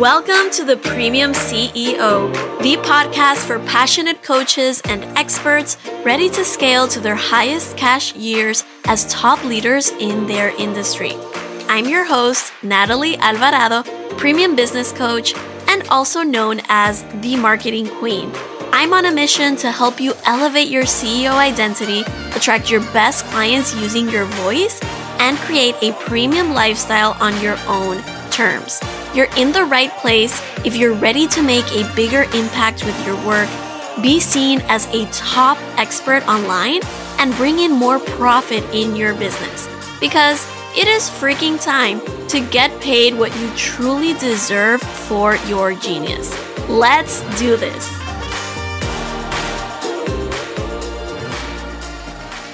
Welcome to the Premium CEO, the podcast for passionate coaches and experts ready to scale to their highest cash years as top leaders in their industry. I'm your host, Natalie Alvarado, Premium Business Coach, and also known as the Marketing Queen. I'm on a mission to help you elevate your CEO identity, attract your best clients using your voice, and create a premium lifestyle on your own terms. You're in the right place if you're ready to make a bigger impact with your work, be seen as a top expert online, and bring in more profit in your business. Because it is freaking time to get paid what you truly deserve for your genius. Let's do this.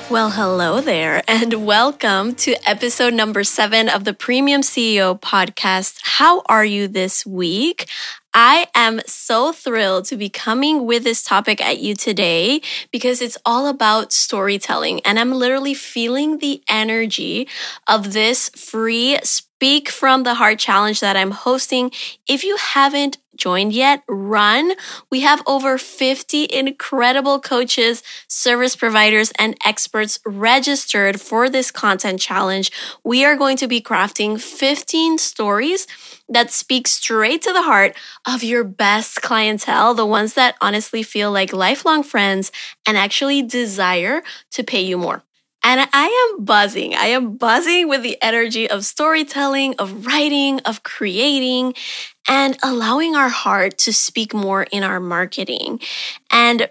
Well, hello there, and welcome to episode number seven of the Premium CEO podcast. How are you this week? I am so thrilled to be coming with this topic at you today because it's all about storytelling. And I'm literally feeling the energy of this free Speak from the Heart challenge that I'm hosting. If you haven't joined yet, run. We have over 50 incredible coaches, service providers, and experts registered for this content challenge. We are going to be crafting 15 stories that speak straight to the heart of your best clientele, the ones that honestly feel like lifelong friends and actually desire to pay you more. And I am buzzing. I am buzzing with the energy of storytelling, of writing, of creating, and allowing our heart to speak more in our marketing. And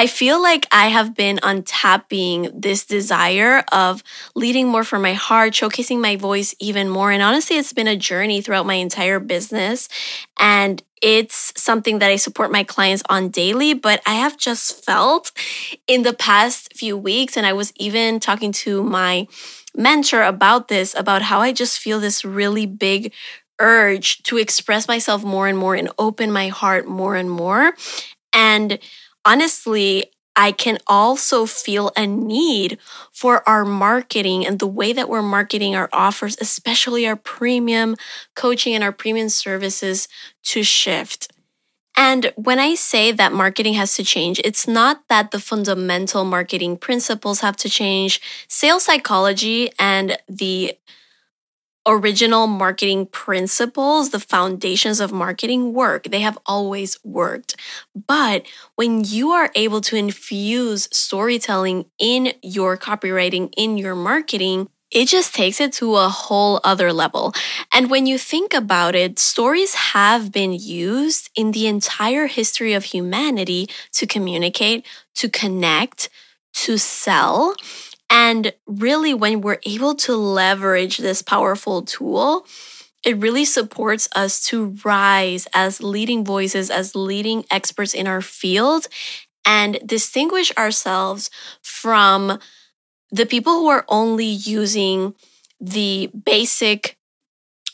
I feel like I have been untapping this desire of leading more from my heart, showcasing my voice even more. And honestly, it's been a journey throughout my entire business. And it's something that I support my clients on daily, but I have just felt in the past few weeks, and I was even talking to my mentor about this, about how I just feel this really big urge to express myself more and more and open my heart more and more. And honestly, I can also feel a need for our marketing and the way that we're marketing our offers, especially our premium coaching and our premium services, to shift. And when I say that marketing has to change, it's not that the fundamental marketing principles have to change. Sales psychology and the original marketing principles, the foundations of marketing work. They have always worked. But when you are able to infuse storytelling in your copywriting, in your marketing, it just takes it to a whole other level. And when you think about it, stories have been used in the entire history of humanity to communicate, to connect, to sell. And really, when we're able to leverage this powerful tool, it really supports us to rise as leading voices, as leading experts in our field, and distinguish ourselves from the people who are only using the basic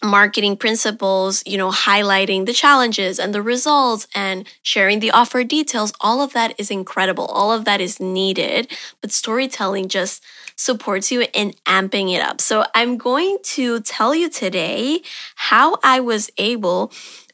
marketing principles, you know, highlighting the challenges and the results and sharing the offer details, all of that is incredible. All of that is needed, but storytelling just supports you in amping it up. So I'm going to tell you today how I was able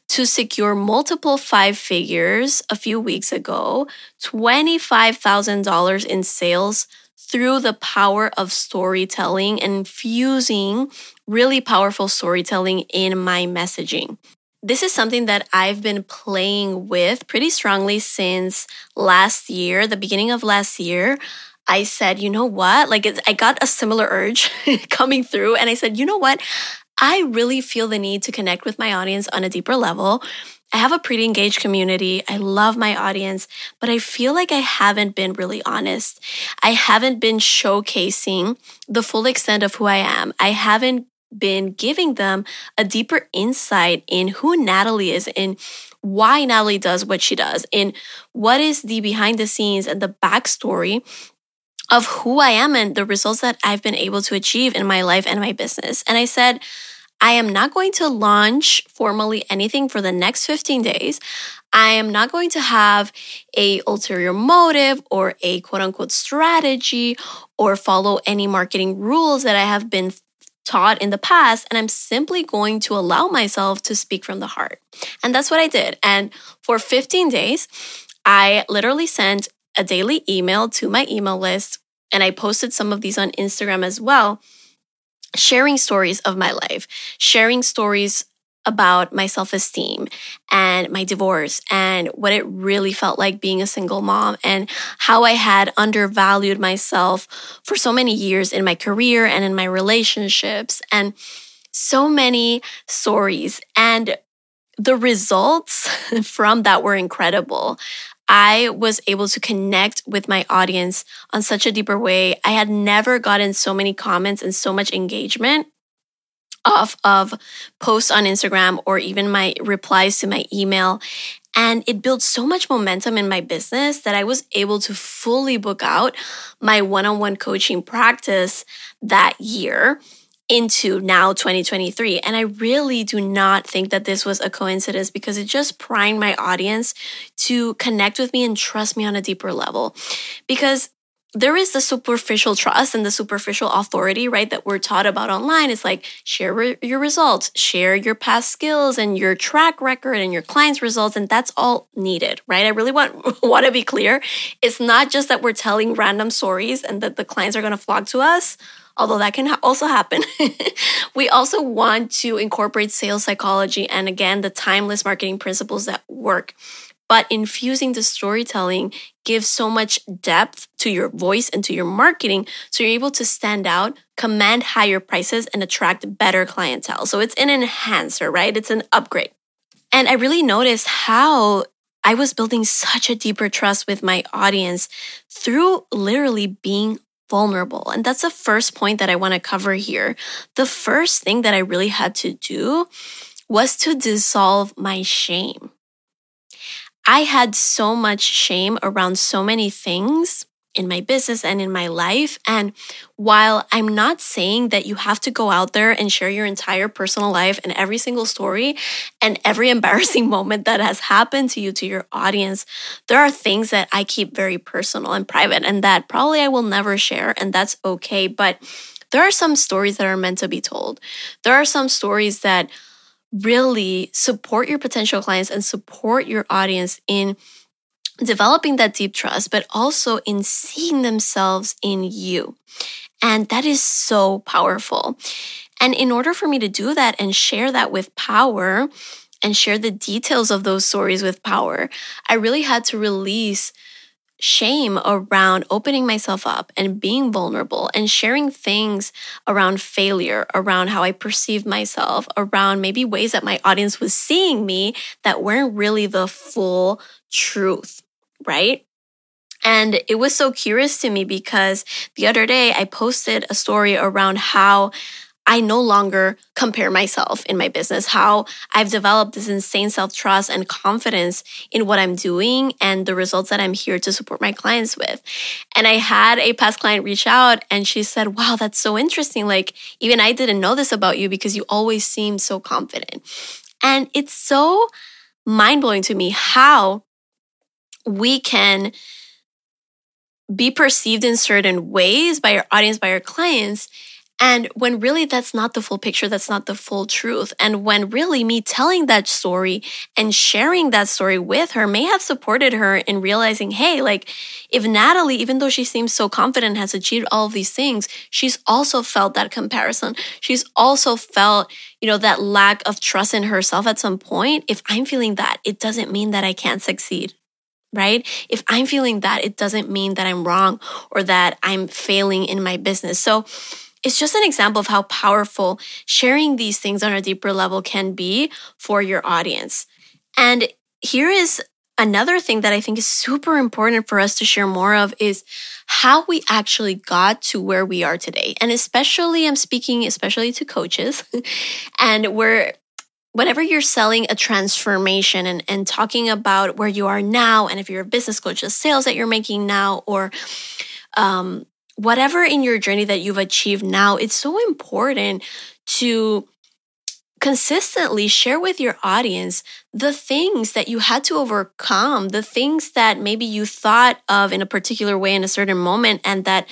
to secure multiple five figures a few weeks ago, $25,000 in sales through the power of storytelling and infusing really powerful storytelling in my messaging. This is something that I've been playing with pretty strongly since last year, the beginning of last year. I said, you know what? Like, I got a similar urge coming through, and I said, you know what? I really feel the need to connect with my audience on a deeper level. I have a pretty engaged community. I love my audience, but I feel like I haven't been really honest. I haven't been showcasing the full extent of who I am. I haven't been giving them a deeper insight in who Natalie is and why Natalie does what she does and what is the behind the scenes and the backstory of who I am and the results that I've been able to achieve in my life and my business. And I said, I am not going to launch formally anything for the next 15 days. I am not going to have a ulterior motive or a quote unquote strategy or follow any marketing rules that I have been taught in the past, and I'm simply going to allow myself to speak from the heart. And that's what I did. And for 15 days, I literally sent a daily email to my email list, and I posted some of these on Instagram as well, sharing stories of my life, sharing stories about my self esteem and my divorce and what it really felt like being a single mom and how I had undervalued myself for so many years in my career and in my relationships and so many stories. And the results from that were incredible. I was able to connect with my audience on such a deeper way. I had never gotten so many comments and so much engagement off of posts on Instagram or even my replies to my email. And it built so much momentum in my business that I was able to fully book out my one on one coaching practice that year into now 2023. And I really do not think that this was a coincidence because it just primed my audience to connect with me and trust me on a deeper level. Because there is the superficial trust and the superficial authority, right? That we're taught about online. It's like share re- your results, share your past skills and your track record and your clients' results, and that's all needed, right? I really want want to be clear. It's not just that we're telling random stories and that the clients are going to flock to us, although that can ha- also happen. we also want to incorporate sales psychology and again the timeless marketing principles that work but infusing the storytelling gives so much depth to your voice and to your marketing. So you're able to stand out, command higher prices, and attract better clientele. So it's an enhancer, right? It's an upgrade. And I really noticed how I was building such a deeper trust with my audience through literally being vulnerable. And that's the first point that I want to cover here. The first thing that I really had to do was to dissolve my shame. I had so much shame around so many things in my business and in my life. And while I'm not saying that you have to go out there and share your entire personal life and every single story and every embarrassing moment that has happened to you to your audience, there are things that I keep very personal and private and that probably I will never share, and that's okay. But there are some stories that are meant to be told. There are some stories that really support your potential clients and support your audience in developing that deep trust, but also in seeing themselves in you. And that is so powerful. And in order for me to do that and share that with power and share the details of those stories with power, I really had to release shame around opening myself up and being vulnerable and sharing things around failure, around how I perceive myself, around maybe ways that my audience was seeing me that weren't really the full truth, right? And it was so curious to me because the other day I posted a story around how I no longer compare myself in my business, how I've developed this insane self trust and confidence in what I'm doing and the results that I'm here to support my clients with. And I had a past client reach out and she said, Wow, that's so interesting. Like, even I didn't know this about you because you always seem so confident. And it's so mind blowing to me how we can be perceived in certain ways by our audience, by our clients and when really that's not the full picture, that's not the full truth. And when really me telling that story and sharing that story with her may have supported her in realizing, hey, like if Natalie, even though she seems so confident, has achieved all of these things, she's also felt that comparison. She's also felt, you know, that lack of trust in herself at some point. If I'm feeling that, it doesn't mean that I can't succeed right? If I'm feeling that, it doesn't mean that I'm wrong or that I'm failing in my business. So it's just an example of how powerful sharing these things on a deeper level can be for your audience. And here is another thing that I think is super important for us to share more of is how we actually got to where we are today. And especially, I'm speaking especially to coaches, and where whenever you're selling a transformation and, and talking about where you are now, and if you're a business coach, the sales that you're making now, or um, whatever in your journey that you've achieved now, it's so important to consistently share with your audience the things that you had to overcome, the things that maybe you thought of in a particular way in a certain moment and that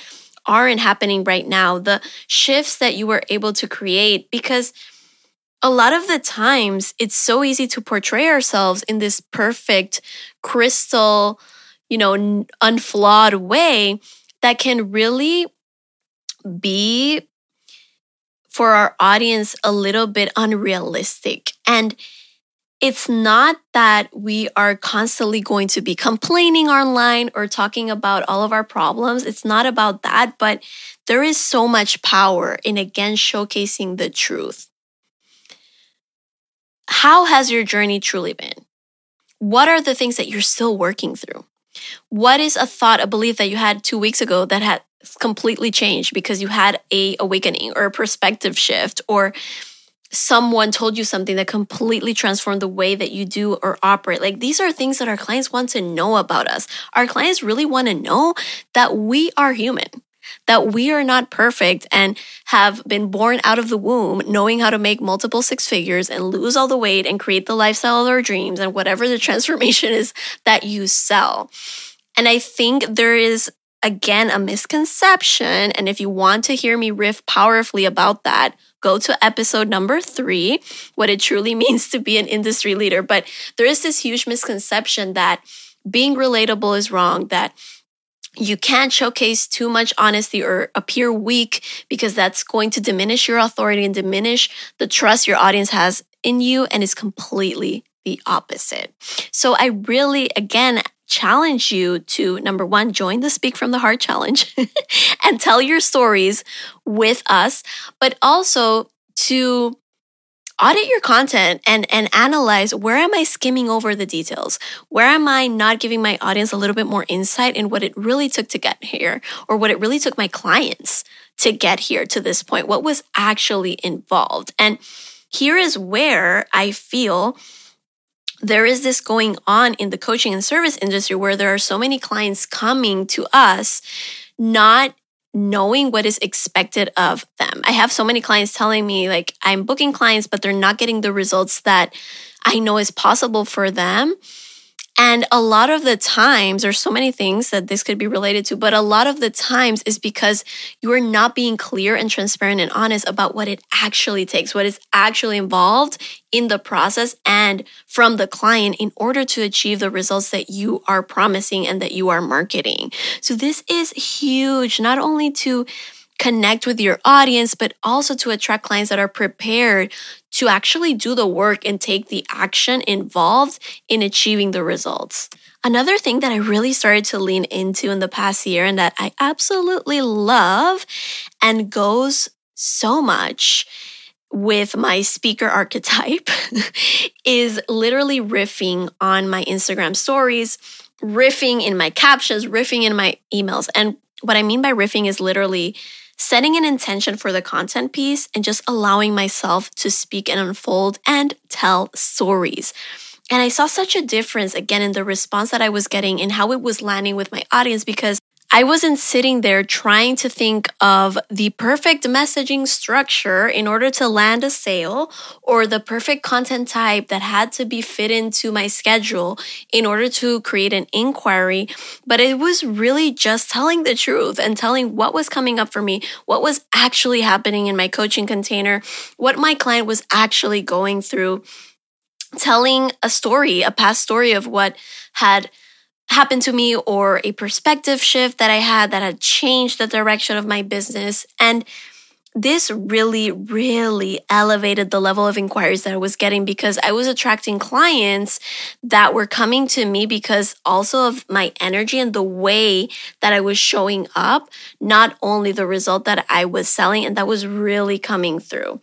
aren't happening right now, the shifts that you were able to create, because a lot of the times it's so easy to portray ourselves in this perfect, crystal, you know, unflawed way that can really be for our audience a little bit unrealistic. And it's not that we are constantly going to be complaining online or talking about all of our problems. It's not about that, but there is so much power in again showcasing the truth. How has your journey truly been? What are the things that you're still working through? What is a thought, a belief that you had two weeks ago that had completely changed because you had a awakening or a perspective shift or someone told you something that completely transformed the way that you do or operate. Like these are things that our clients want to know about us. Our clients really want to know that we are human, that we are not perfect and have been born out of the womb knowing how to make multiple six figures and lose all the weight and create the lifestyle of our dreams and whatever the transformation is that you sell. And I think there is again a misconception. And if you want to hear me riff powerfully about that, go to episode number three, what it truly means to be an industry leader. But there is this huge misconception that being relatable is wrong, that you can't showcase too much honesty or appear weak because that's going to diminish your authority and diminish the trust your audience has in you and is completely the opposite. So I really, again, challenge you to number one, join the Speak from the Heart challenge and tell your stories with us, but also to audit your content and and analyze where am i skimming over the details? Where am i not giving my audience a little bit more insight in what it really took to get here or what it really took my clients to get here to this point? What was actually involved? And here is where i feel there is this going on in the coaching and service industry where there are so many clients coming to us not knowing what is expected of them. I have so many clients telling me like I'm booking clients but they're not getting the results that I know is possible for them and a lot of the times, there's so many things that this could be related to, but a lot of the times is because you are not being clear and transparent and honest about what it actually takes, what is actually involved in the process and from the client in order to achieve the results that you are promising and that you are marketing. So this is huge, not only to connect with your audience, but also to attract clients that are prepared to actually do the work and take the action involved in achieving the results. Another thing that I really started to lean into in the past year and that I absolutely love and goes so much with my speaker archetype is literally riffing on my Instagram stories, riffing in my captions, riffing in my emails. And what I mean by riffing is literally setting an intention for the content piece and just allowing myself to speak and unfold and tell stories. And I saw such a difference again in the response that I was getting and how it was landing with my audience because I wasn't sitting there trying to think of the perfect messaging structure in order to land a sale or the perfect content type that had to be fit into my schedule in order to create an inquiry. But it was really just telling the truth and telling what was coming up for me, what was actually happening in my coaching container, what my client was actually going through, telling a story, a past story of what had happened to me or a perspective shift that I had that had changed the direction of my business. And this really, really elevated the level of inquiries that I was getting because I was attracting clients that were coming to me because also of my energy and the way that I was showing up, not only the result that I was selling, and that was really coming through.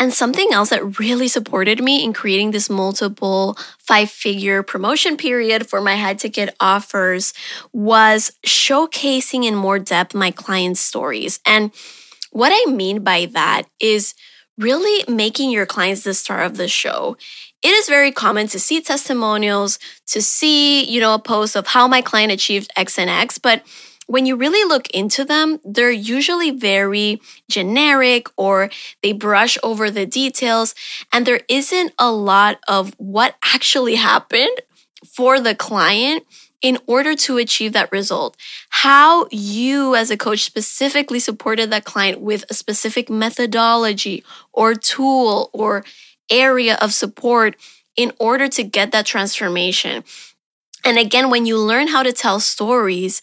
And something else that really supported me in creating this multiple five figure promotion period for my high ticket offers was showcasing in more depth my clients' stories. And what I mean by that is really making your clients the star of the show. It is very common to see testimonials, to see, you know, a post of how my client achieved X and X, but when you really look into them, they're usually very generic or they brush over the details, and there isn't a lot of what actually happened for the client in order to achieve that result. How you, as a coach, specifically supported that client with a specific methodology or tool or area of support in order to get that transformation. And again, when you learn how to tell stories,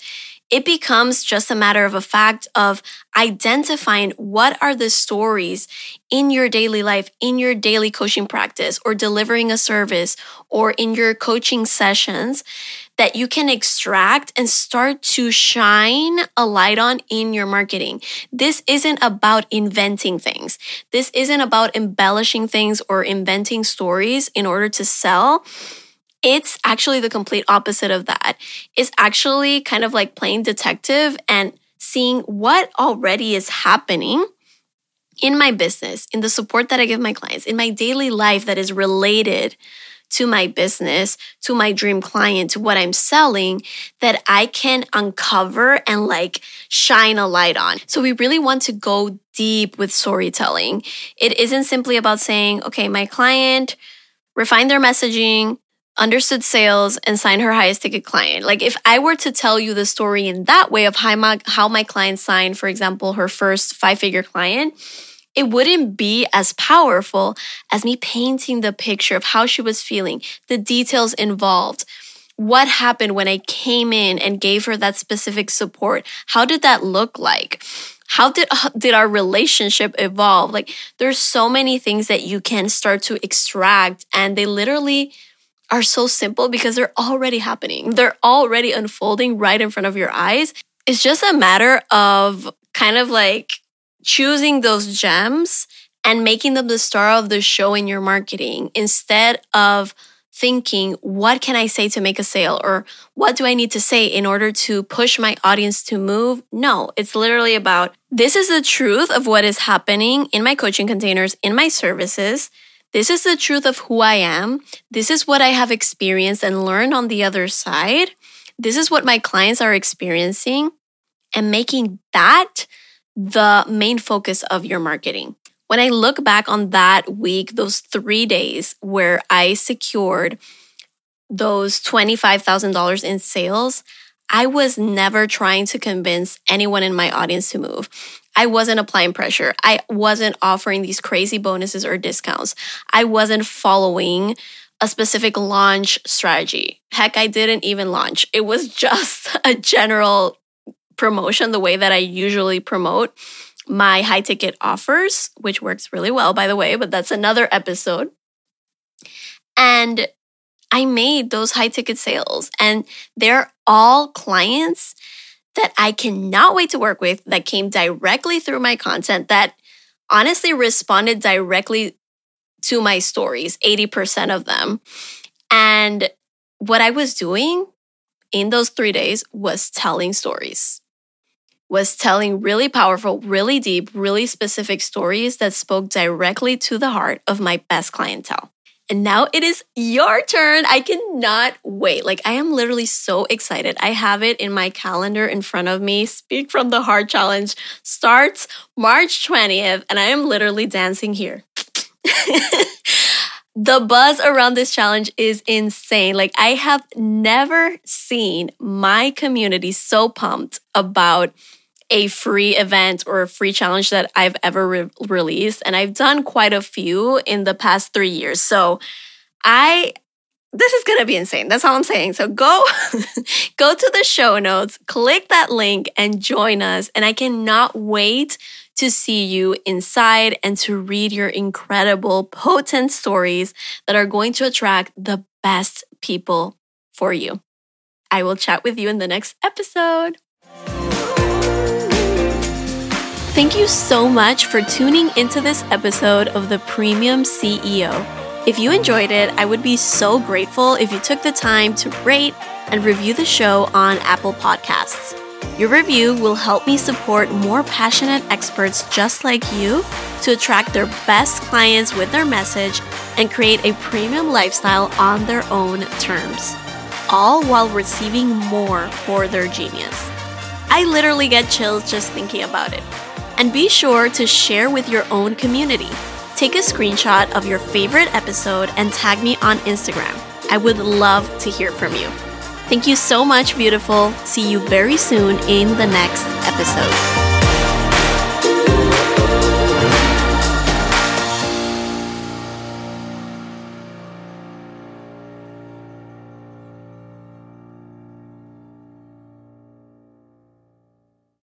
it becomes just a matter of a fact of identifying what are the stories in your daily life, in your daily coaching practice, or delivering a service, or in your coaching sessions that you can extract and start to shine a light on in your marketing. This isn't about inventing things. This isn't about embellishing things or inventing stories in order to sell it's actually the complete opposite of that. It's actually kind of like playing detective and seeing what already is happening in my business, in the support that I give my clients, in my daily life that is related to my business, to my dream client, to what I'm selling that I can uncover and like shine a light on. So we really want to go deep with storytelling. It isn't simply about saying, okay, my client refined their messaging, understood sales and signed her highest ticket client. Like if I were to tell you the story in that way of how my, how my client signed, for example, her first five figure client, it wouldn't be as powerful as me painting the picture of how she was feeling, the details involved. What happened when I came in and gave her that specific support? How did that look like? How did did our relationship evolve? Like there's so many things that you can start to extract and they literally are so simple because they're already happening. They're already unfolding right in front of your eyes. It's just a matter of kind of like choosing those gems and making them the star of the show in your marketing instead of thinking, what can I say to make a sale? Or what do I need to say in order to push my audience to move? No, it's literally about this is the truth of what is happening in my coaching containers, in my services. This is the truth of who I am. This is what I have experienced and learned on the other side. This is what my clients are experiencing and making that the main focus of your marketing. When I look back on that week, those three days where I secured those $25,000 in sales, I was never trying to convince anyone in my audience to move. I wasn't applying pressure. I wasn't offering these crazy bonuses or discounts. I wasn't following a specific launch strategy. Heck, I didn't even launch. It was just a general promotion, the way that I usually promote my high ticket offers, which works really well, by the way, but that's another episode. And I made those high ticket sales, and they're all clients that I cannot wait to work with that came directly through my content that honestly responded directly to my stories, 80% of them. And what I was doing in those three days was telling stories, was telling really powerful, really deep, really specific stories that spoke directly to the heart of my best clientele. And now it is your turn. I cannot wait. Like, I am literally so excited. I have it in my calendar in front of me. Speak from the Heart Challenge starts March 20th, and I am literally dancing here. the buzz around this challenge is insane. Like, I have never seen my community so pumped about a free event or a free challenge that I've ever re- released. And I've done quite a few in the past three years. So I, this is going to be insane. That's all I'm saying. So go, go to the show notes, click that link and join us. And I cannot wait to see you inside and to read your incredible, potent stories that are going to attract the best people for you. I will chat with you in the next episode. Thank you so much for tuning into this episode of the Premium CEO. If you enjoyed it, I would be so grateful if you took the time to rate and review the show on Apple Podcasts. Your review will help me support more passionate experts just like you to attract their best clients with their message and create a premium lifestyle on their own terms, all while receiving more for their genius. I literally get chills just thinking about it. And be sure to share with your own community. Take a screenshot of your favorite episode and tag me on Instagram. I would love to hear from you. Thank you so much, beautiful. See you very soon in the next episode.